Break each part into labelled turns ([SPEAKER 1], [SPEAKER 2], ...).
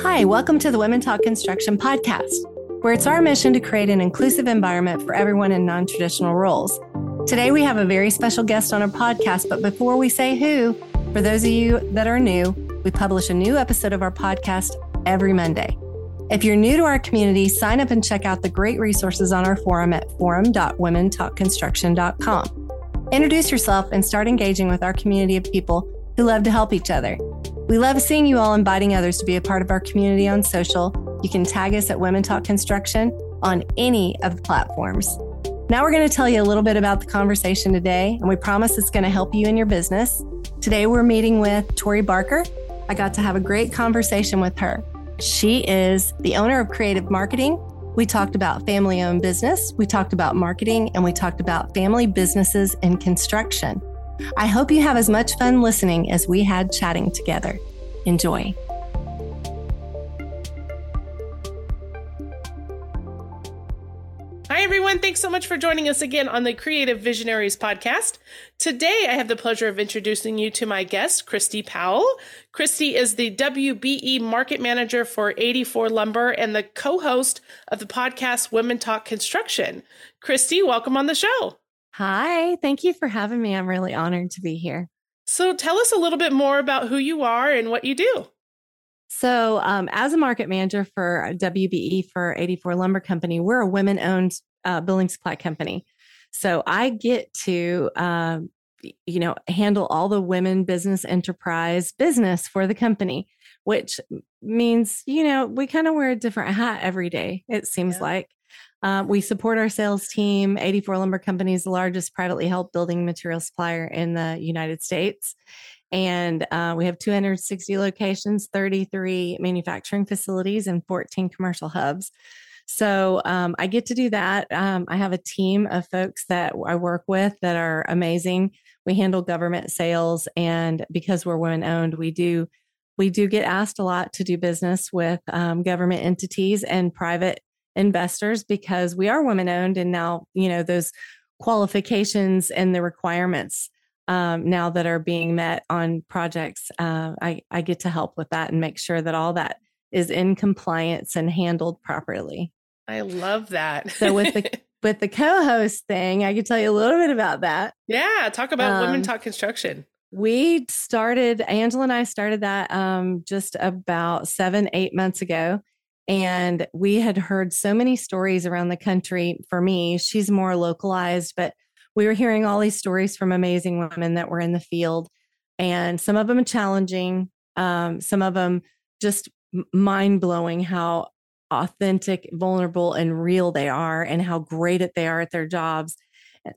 [SPEAKER 1] Hi, welcome to the Women Talk Construction podcast, where it's our mission to create an inclusive environment for everyone in non traditional roles. Today, we have a very special guest on our podcast, but before we say who, for those of you that are new, we publish a new episode of our podcast every Monday. If you're new to our community, sign up and check out the great resources on our forum at forum.womentalkconstruction.com. Introduce yourself and start engaging with our community of people who love to help each other. We love seeing you all inviting others to be a part of our community on social. You can tag us at Women Talk Construction on any of the platforms. Now, we're going to tell you a little bit about the conversation today, and we promise it's going to help you in your business. Today, we're meeting with Tori Barker. I got to have a great conversation with her. She is the owner of Creative Marketing. We talked about family owned business, we talked about marketing, and we talked about family businesses in construction. I hope you have as much fun listening as we had chatting together. Enjoy.
[SPEAKER 2] Everyone. Thanks so much for joining us again on the Creative Visionaries podcast. Today, I have the pleasure of introducing you to my guest, Christi Powell. Christi is the WBE market manager for 84 Lumber and the co host of the podcast Women Talk Construction. Christi, welcome on the show.
[SPEAKER 1] Hi. Thank you for having me. I'm really honored to be here.
[SPEAKER 2] So, tell us a little bit more about who you are and what you do.
[SPEAKER 1] So, um, as a market manager for WBE for 84 Lumber Company, we're a women owned uh, building supply company. So I get to, um, you know, handle all the women business enterprise business for the company, which means, you know, we kind of wear a different hat every day, it seems yeah. like. Um, we support our sales team. 84 Lumber Company is the largest privately held building material supplier in the United States. And uh, we have 260 locations, 33 manufacturing facilities, and 14 commercial hubs. So um, I get to do that. Um, I have a team of folks that I work with that are amazing. We handle government sales, and because we're women owned, we do we do get asked a lot to do business with um, government entities and private investors because we are women owned, and now you know those qualifications and the requirements um, now that are being met on projects. Uh, I, I get to help with that and make sure that all that is in compliance and handled properly.
[SPEAKER 2] I love that.
[SPEAKER 1] so with the with the co-host thing, I could tell you a little bit about that.
[SPEAKER 2] Yeah, talk about um, women talk construction.
[SPEAKER 1] We started Angela and I started that um, just about seven eight months ago, and we had heard so many stories around the country. For me, she's more localized, but we were hearing all these stories from amazing women that were in the field, and some of them challenging, um, some of them just mind blowing how authentic, vulnerable, and real they are, and how great at they are at their jobs. Eh,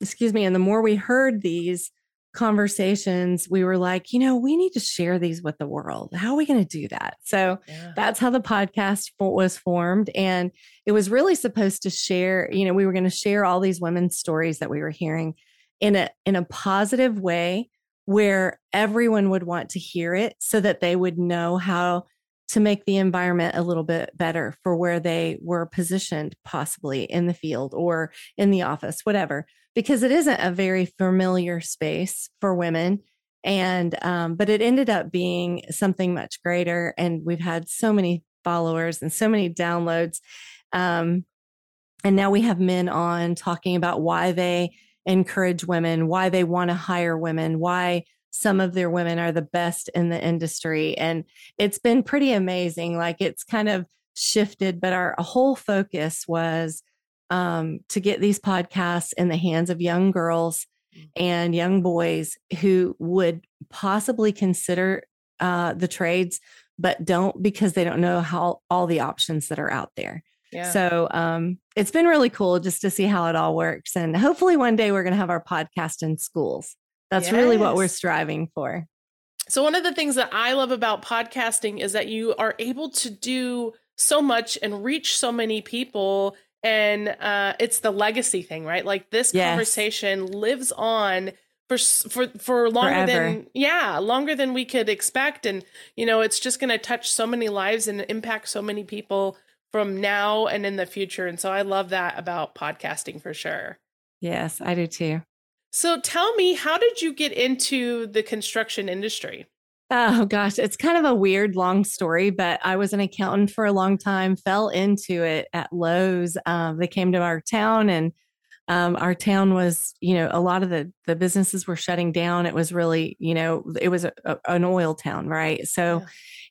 [SPEAKER 1] excuse me. And the more we heard these conversations, we were like, you know, we need to share these with the world. How are we going to do that? So yeah. that's how the podcast was formed. And it was really supposed to share, you know, we were going to share all these women's stories that we were hearing in a in a positive way where everyone would want to hear it so that they would know how to make the environment a little bit better for where they were positioned, possibly in the field or in the office, whatever, because it isn't a very familiar space for women. And, um, but it ended up being something much greater. And we've had so many followers and so many downloads. Um, and now we have men on talking about why they encourage women, why they want to hire women, why some of their women are the best in the industry. And it's been pretty amazing. Like it's kind of shifted, but our whole focus was um, to get these podcasts in the hands of young girls mm. and young boys who would possibly consider uh, the trades, but don't because they don't know how all the options that are out there. Yeah. So um, it's been really cool just to see how it all works. And hopefully one day we're going to have our podcast in schools. That's yes. really what we're striving for.
[SPEAKER 2] So, one of the things that I love about podcasting is that you are able to do so much and reach so many people. And uh, it's the legacy thing, right? Like this yes. conversation lives on for for for longer Forever. than yeah longer than we could expect and you know it's just going to touch so many lives and impact so many people from now and in the future and so i love that about podcasting for sure
[SPEAKER 1] yes i do too
[SPEAKER 2] So tell me, how did you get into the construction industry?
[SPEAKER 1] Oh gosh, it's kind of a weird long story, but I was an accountant for a long time, fell into it at Lowe's. Um, they came to our town and um, our town was, you know, a lot of the the businesses were shutting down. It was really, you know, it was a, a, an oil town, right? So yeah.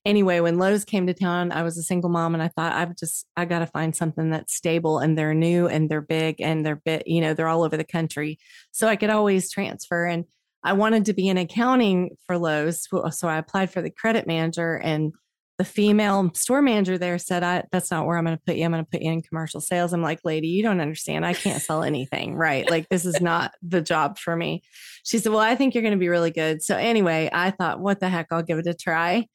[SPEAKER 1] Anyway, when Lowe's came to town, I was a single mom and I thought I've just I got to find something that's stable and they're new and they're big and they're bit, you know, they're all over the country. So I could always transfer and I wanted to be in accounting for Lowe's. So I applied for the credit manager and the female store manager there said, I, that's not where I'm going to put you. I'm going to put you in commercial sales. I'm like, lady, you don't understand. I can't sell anything, right? Like, this is not the job for me. She said, well, I think you're going to be really good. So anyway, I thought, what the heck? I'll give it a try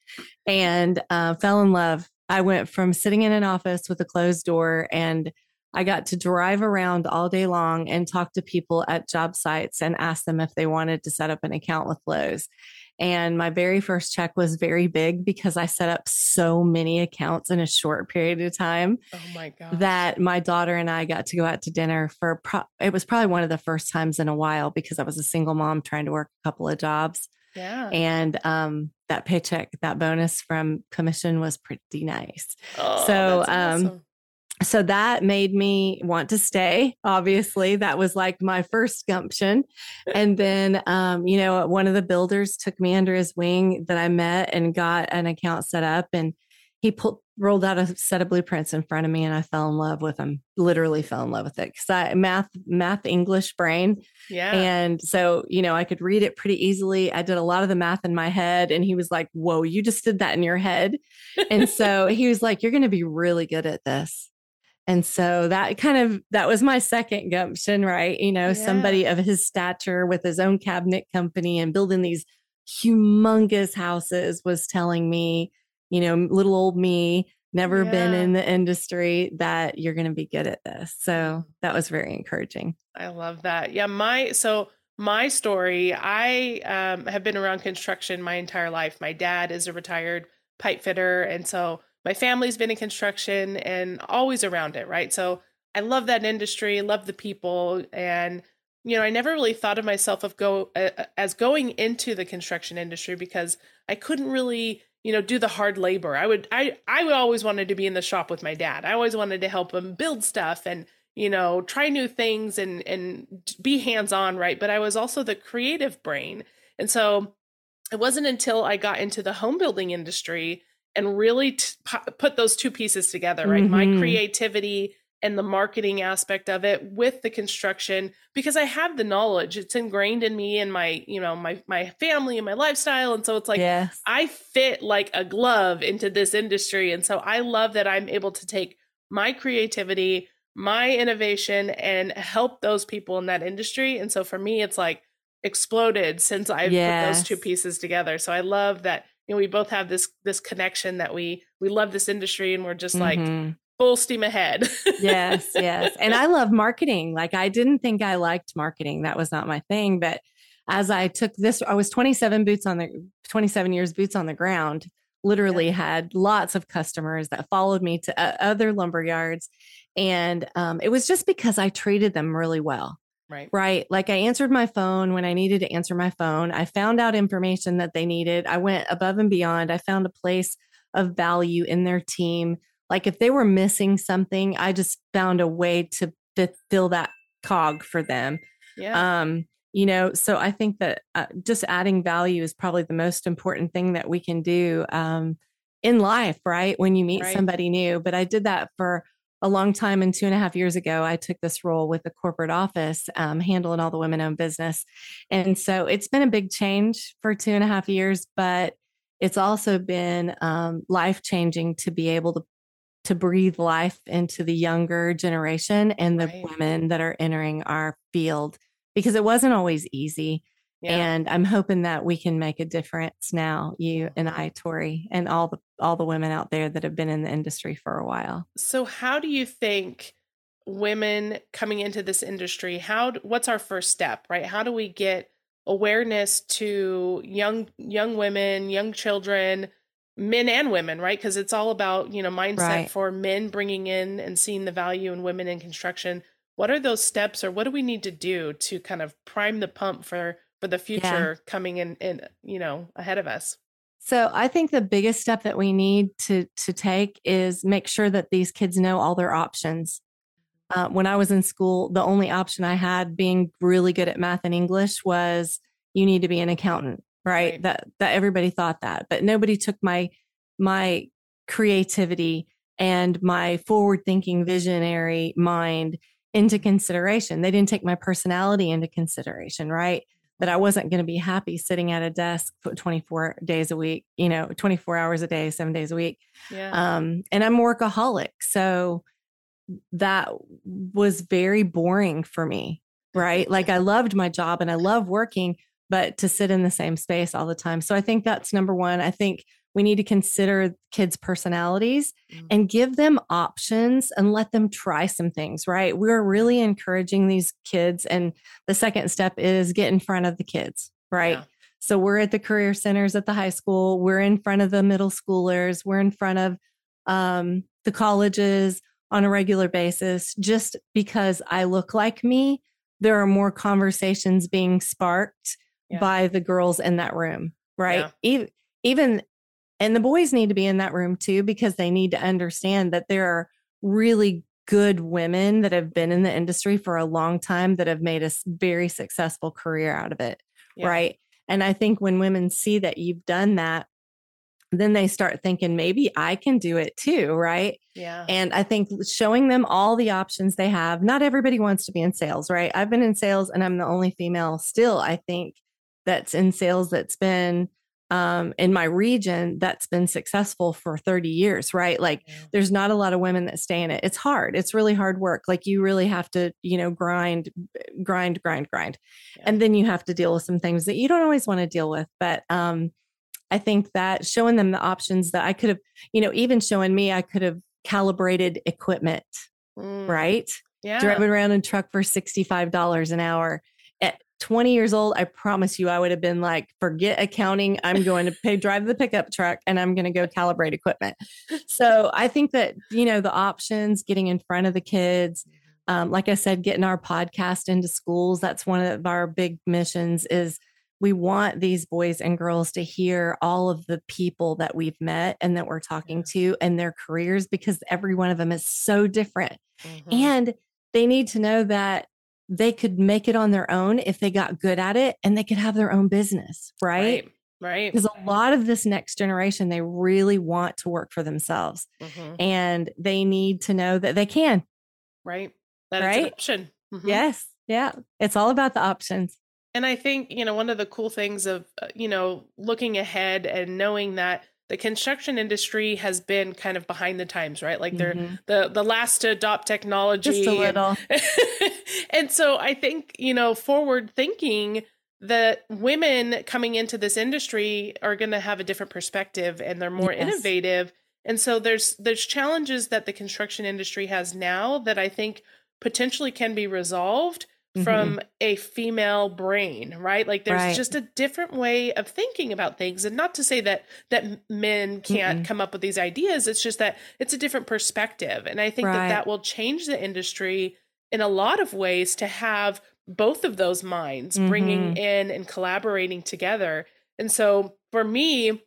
[SPEAKER 1] and uh, fell in love. I went from sitting in an office with a closed door and I got to drive around all day long and talk to people at job sites and ask them if they wanted to set up an account with Lowe's. And my very first check was very big because I set up so many accounts in a short period of time.
[SPEAKER 2] Oh my god!
[SPEAKER 1] That my daughter and I got to go out to dinner for. Pro- it was probably one of the first times in a while because I was a single mom trying to work a couple of jobs.
[SPEAKER 2] Yeah.
[SPEAKER 1] And um, that paycheck, that bonus from commission was pretty nice.
[SPEAKER 2] Oh,
[SPEAKER 1] so
[SPEAKER 2] um, awesome
[SPEAKER 1] so that made me want to stay obviously. That was like my first gumption. And then um, you know one of the builders took me under his wing that i met and got an account set up and he pulled rolled out a set of blueprints in front of me and i fell in love with them literally fell in love with it because i math math english brain.
[SPEAKER 2] Yeah.
[SPEAKER 1] And so you know i could read it pretty easily. I did a lot of the math in my head and he was like whoa you just did that in your head. And so he was like you're going to be really good at this and so that kind of that was my second gumption, right? You know, yeah. somebody of his stature with his own cabinet company and building these humongous houses was telling me, you know, little old me, never yeah. been in the industry, that you're going to be good at this. So that was very encouraging.
[SPEAKER 2] I love that. Yeah, my so my story, I um, have been around construction my entire life. My dad is a retired pipe fitter, and so my family's been in construction and always around it, right? So I love that industry, love the people, and you know, I never really thought of myself of go uh, as going into the construction industry because I couldn't really, you know, do the hard labor. I would, I, I would always wanted to be in the shop with my dad. I always wanted to help him build stuff and you know try new things and and be hands on, right? But I was also the creative brain, and so it wasn't until I got into the home building industry and really t- put those two pieces together, right? Mm-hmm. My creativity and the marketing aspect of it with the construction because I have the knowledge. It's ingrained in me and my, you know, my my family and my lifestyle and so it's like
[SPEAKER 1] yes.
[SPEAKER 2] I fit like a glove into this industry and so I love that I'm able to take my creativity, my innovation and help those people in that industry and so for me it's like exploded since I've yes. put those two pieces together. So I love that you know we both have this this connection that we we love this industry and we're just mm-hmm. like full steam ahead.
[SPEAKER 1] yes, yes. And I love marketing. Like I didn't think I liked marketing. That was not my thing, but as I took this I was 27 boots on the 27 years boots on the ground. Literally yeah. had lots of customers that followed me to uh, other lumber yards and um, it was just because I treated them really well.
[SPEAKER 2] Right.
[SPEAKER 1] Right. Like I answered my phone when I needed to answer my phone. I found out information that they needed. I went above and beyond. I found a place of value in their team. Like if they were missing something, I just found a way to, fill that cog for them.
[SPEAKER 2] Yeah.
[SPEAKER 1] Um, you know, so I think that uh, just adding value is probably the most important thing that we can do um, in life, right? When you meet right. somebody new. But I did that for a long time and two and a half years ago, I took this role with the corporate office, um, handling all the women owned business. And so it's been a big change for two and a half years, but it's also been um, life changing to be able to to breathe life into the younger generation and the right. women that are entering our field because it wasn't always easy. Yeah. And I'm hoping that we can make a difference now, you and I, Tori, and all the all the women out there that have been in the industry for a while.
[SPEAKER 2] So how do you think women coming into this industry, how what's our first step, right? How do we get awareness to young young women, young children, men and women, right? Because it's all about, you know, mindset right. for men bringing in and seeing the value in women in construction what are those steps or what do we need to do to kind of prime the pump for for the future yeah. coming in in you know ahead of us
[SPEAKER 1] so i think the biggest step that we need to to take is make sure that these kids know all their options uh, when i was in school the only option i had being really good at math and english was you need to be an accountant right, right. that that everybody thought that but nobody took my my creativity and my forward thinking visionary mind into consideration. They didn't take my personality into consideration, right? That I wasn't going to be happy sitting at a desk for 24 days a week, you know, 24 hours a day, seven days a week. Yeah. Um, and I'm workaholic. So that was very boring for me, right? Like I loved my job and I love working, but to sit in the same space all the time. So I think that's number one. I think we need to consider kids' personalities mm-hmm. and give them options and let them try some things, right? We're really encouraging these kids. And the second step is get in front of the kids, right? Yeah. So we're at the career centers at the high school, we're in front of the middle schoolers, we're in front of um, the colleges on a regular basis. Just because I look like me, there are more conversations being sparked yeah. by the girls in that room, right? Yeah. Even even and the boys need to be in that room too, because they need to understand that there are really good women that have been in the industry for a long time that have made a very successful career out of it. Yeah. Right. And I think when women see that you've done that, then they start thinking maybe I can do it too, right?
[SPEAKER 2] Yeah.
[SPEAKER 1] And I think showing them all the options they have. Not everybody wants to be in sales, right? I've been in sales and I'm the only female still, I think, that's in sales that's been um, in my region that's been successful for 30 years, right? Like yeah. there's not a lot of women that stay in it. It's hard. It's really hard work. Like you really have to, you know, grind, grind, grind, grind. Yeah. And then you have to deal with some things that you don't always want to deal with. But um, I think that showing them the options that I could have, you know, even showing me, I could have calibrated equipment, mm. right?
[SPEAKER 2] Yeah.
[SPEAKER 1] Driving around in truck for $65 an hour 20 years old, I promise you, I would have been like, forget accounting. I'm going to pay, drive the pickup truck and I'm going to go calibrate equipment. So I think that, you know, the options, getting in front of the kids, um, like I said, getting our podcast into schools. That's one of our big missions is we want these boys and girls to hear all of the people that we've met and that we're talking to and their careers because every one of them is so different. Mm-hmm. And they need to know that they could make it on their own if they got good at it and they could have their own business, right?
[SPEAKER 2] Right. Right.
[SPEAKER 1] Because a lot of this next generation, they really want to work for themselves mm-hmm. and they need to know that they can.
[SPEAKER 2] Right. That right? option.
[SPEAKER 1] Mm-hmm. Yes. Yeah. It's all about the options.
[SPEAKER 2] And I think, you know, one of the cool things of, uh, you know, looking ahead and knowing that the construction industry has been kind of behind the times, right? Like they're mm-hmm. the the last to adopt technology.
[SPEAKER 1] Just a little.
[SPEAKER 2] And, so I think, you know, forward thinking that women coming into this industry are going to have a different perspective and they're more yes. innovative. And so there's there's challenges that the construction industry has now that I think potentially can be resolved mm-hmm. from a female brain, right? Like there's right. just a different way of thinking about things. And not to say that that men can't mm come up with these ideas, it's just that it's a different perspective. And I think right. that that will change the industry in a lot of ways to have both of those minds mm-hmm. bringing in and collaborating together. And so for me,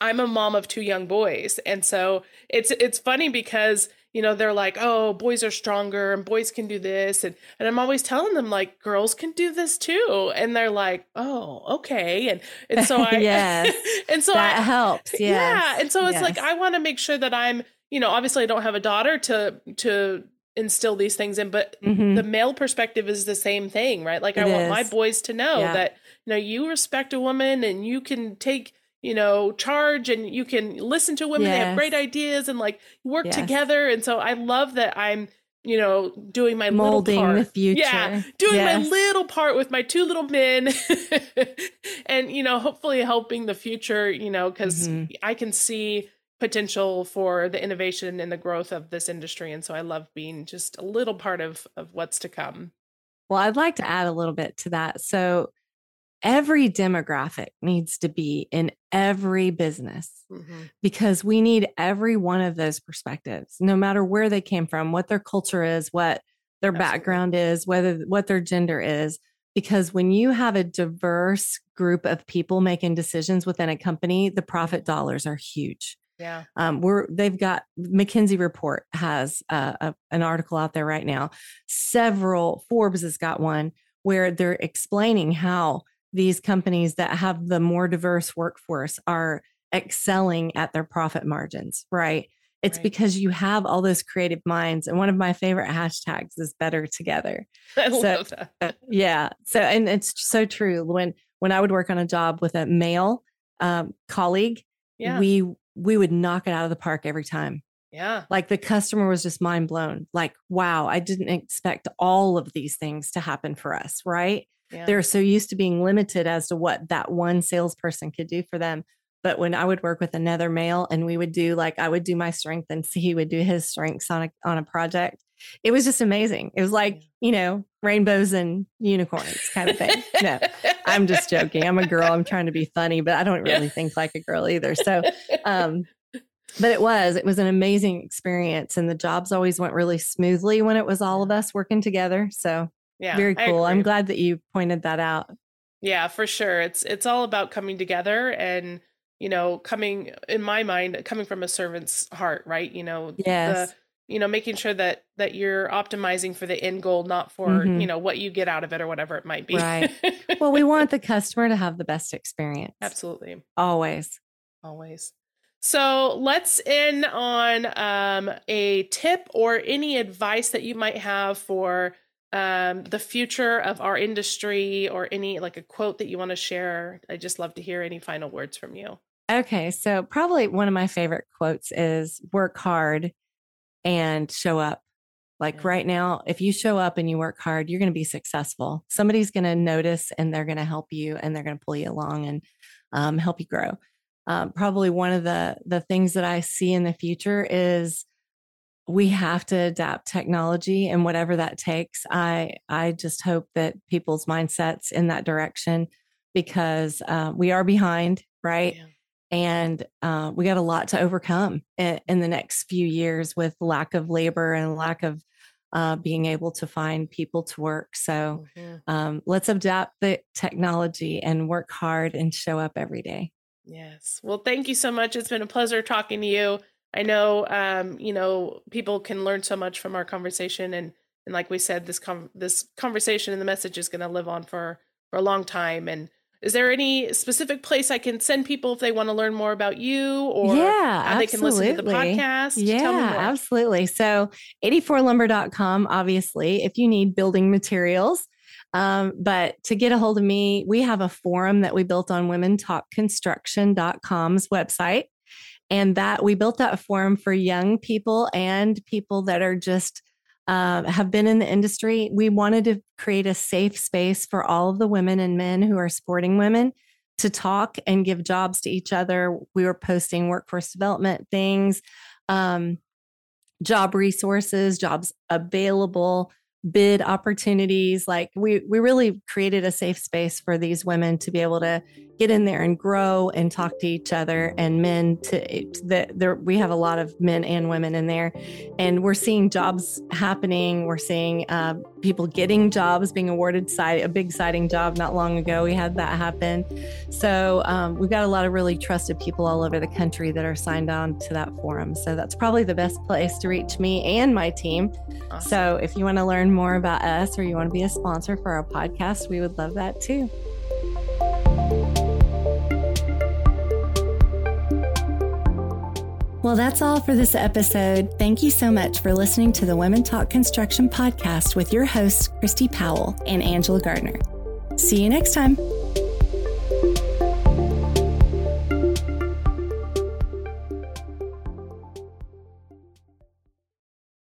[SPEAKER 2] I'm a mom of two young boys. And so it's it's funny because you know they're like oh boys are stronger and boys can do this and and i'm always telling them like girls can do this too and they're like oh okay and and so i
[SPEAKER 1] yes
[SPEAKER 2] and so
[SPEAKER 1] that
[SPEAKER 2] I,
[SPEAKER 1] helps yes.
[SPEAKER 2] yeah and so it's yes. like i want to make sure that i'm you know obviously i don't have a daughter to to instill these things in but mm-hmm. the male perspective is the same thing right like it i is. want my boys to know yeah. that you know you respect a woman and you can take you know, charge and you can listen to women. Yes. They have great ideas and like work yes. together. And so I love that I'm, you know, doing my
[SPEAKER 1] molding
[SPEAKER 2] little part.
[SPEAKER 1] the future.
[SPEAKER 2] Yeah, doing yes. my little part with my two little men, and you know, hopefully helping the future. You know, because mm-hmm. I can see potential for the innovation and the growth of this industry, and so I love being just a little part of of what's to come.
[SPEAKER 1] Well, I'd like to add a little bit to that. So every demographic needs to be in every business mm-hmm. because we need every one of those perspectives, no matter where they came from, what their culture is, what their Absolutely. background is, whether what their gender is. Because when you have a diverse group of people making decisions within a company, the profit dollars are huge.
[SPEAKER 2] Yeah.
[SPEAKER 1] Um, we're they've got McKinsey report has uh, a, an article out there right now. Several Forbes has got one where they're explaining how these companies that have the more diverse workforce are excelling at their profit margins, right? It's right. because you have all those creative minds. And one of my favorite hashtags is better together.
[SPEAKER 2] I so, love that.
[SPEAKER 1] Uh, yeah. So, and it's so true. When, when I would work on a job with a male um, colleague, yeah. we, we would knock it out of the park every time.
[SPEAKER 2] Yeah.
[SPEAKER 1] Like the customer was just mind blown. Like, wow, I didn't expect all of these things to happen for us. Right. Yeah. They're so used to being limited as to what that one salesperson could do for them. But when I would work with another male and we would do like I would do my strength and he would do his strengths on a on a project, it was just amazing. It was like, you know, rainbows and unicorns kind of thing. no, I'm just joking. I'm a girl. I'm trying to be funny, but I don't really think like a girl either. So um but it was it was an amazing experience and the jobs always went really smoothly when it was all of us working together so yeah very cool i'm glad that you pointed that out
[SPEAKER 2] yeah for sure it's it's all about coming together and you know, coming in my mind, coming from a servant's heart, right? You know,
[SPEAKER 1] yes.
[SPEAKER 2] The, you know, making sure that that you're optimizing for the end goal, not for mm-hmm. you know what you get out of it or whatever it might be.
[SPEAKER 1] Right. well, we want the customer to have the best experience.
[SPEAKER 2] Absolutely.
[SPEAKER 1] Always.
[SPEAKER 2] Always. So let's end on um, a tip or any advice that you might have for um, the future of our industry or any like a quote that you want to share. I just love to hear any final words from you.
[SPEAKER 1] Okay. So, probably one of my favorite quotes is work hard and show up. Like yeah. right now, if you show up and you work hard, you're going to be successful. Somebody's going to notice and they're going to help you and they're going to pull you along and um, help you grow. Um, probably one of the the things that I see in the future is we have to adapt technology and whatever that takes. I I just hope that people's mindsets in that direction because uh, we are behind, right? Yeah and uh, we got a lot to overcome in, in, the next few years with lack of labor and lack of uh, being able to find people to work so mm-hmm. um, let's adapt the technology and work hard and show up every day
[SPEAKER 2] yes well thank you so much it's been a pleasure talking to you i know um, you know people can learn so much from our conversation and and like we said this com- this conversation and the message is going to live on for for a long time and is there any specific place I can send people if they want to learn more about you or
[SPEAKER 1] yeah,
[SPEAKER 2] they can listen to the podcast?
[SPEAKER 1] Yeah, absolutely. So 84lumber.com, obviously, if you need building materials. Um, but to get a hold of me, we have a forum that we built on womentalkconstruction.com's website. And that we built that forum for young people and people that are just uh, have been in the industry. We wanted to create a safe space for all of the women and men who are sporting women to talk and give jobs to each other. We were posting workforce development things, um, job resources, jobs available, bid opportunities. Like we we really created a safe space for these women to be able to get in there and grow and talk to each other and men to that there we have a lot of men and women in there. And we're seeing jobs happening. We're seeing uh, people getting jobs being awarded side a big siding job not long ago. We had that happen. So um, we've got a lot of really trusted people all over the country that are signed on to that forum. So that's probably the best place to reach me and my team. Awesome. so if you want to learn more about us or you want to be a sponsor for our podcast we would love that too Well, that's all for this episode. Thank you so much for listening to the Women Talk Construction podcast with your hosts, Christi Powell and Angela Gardner. See you next time.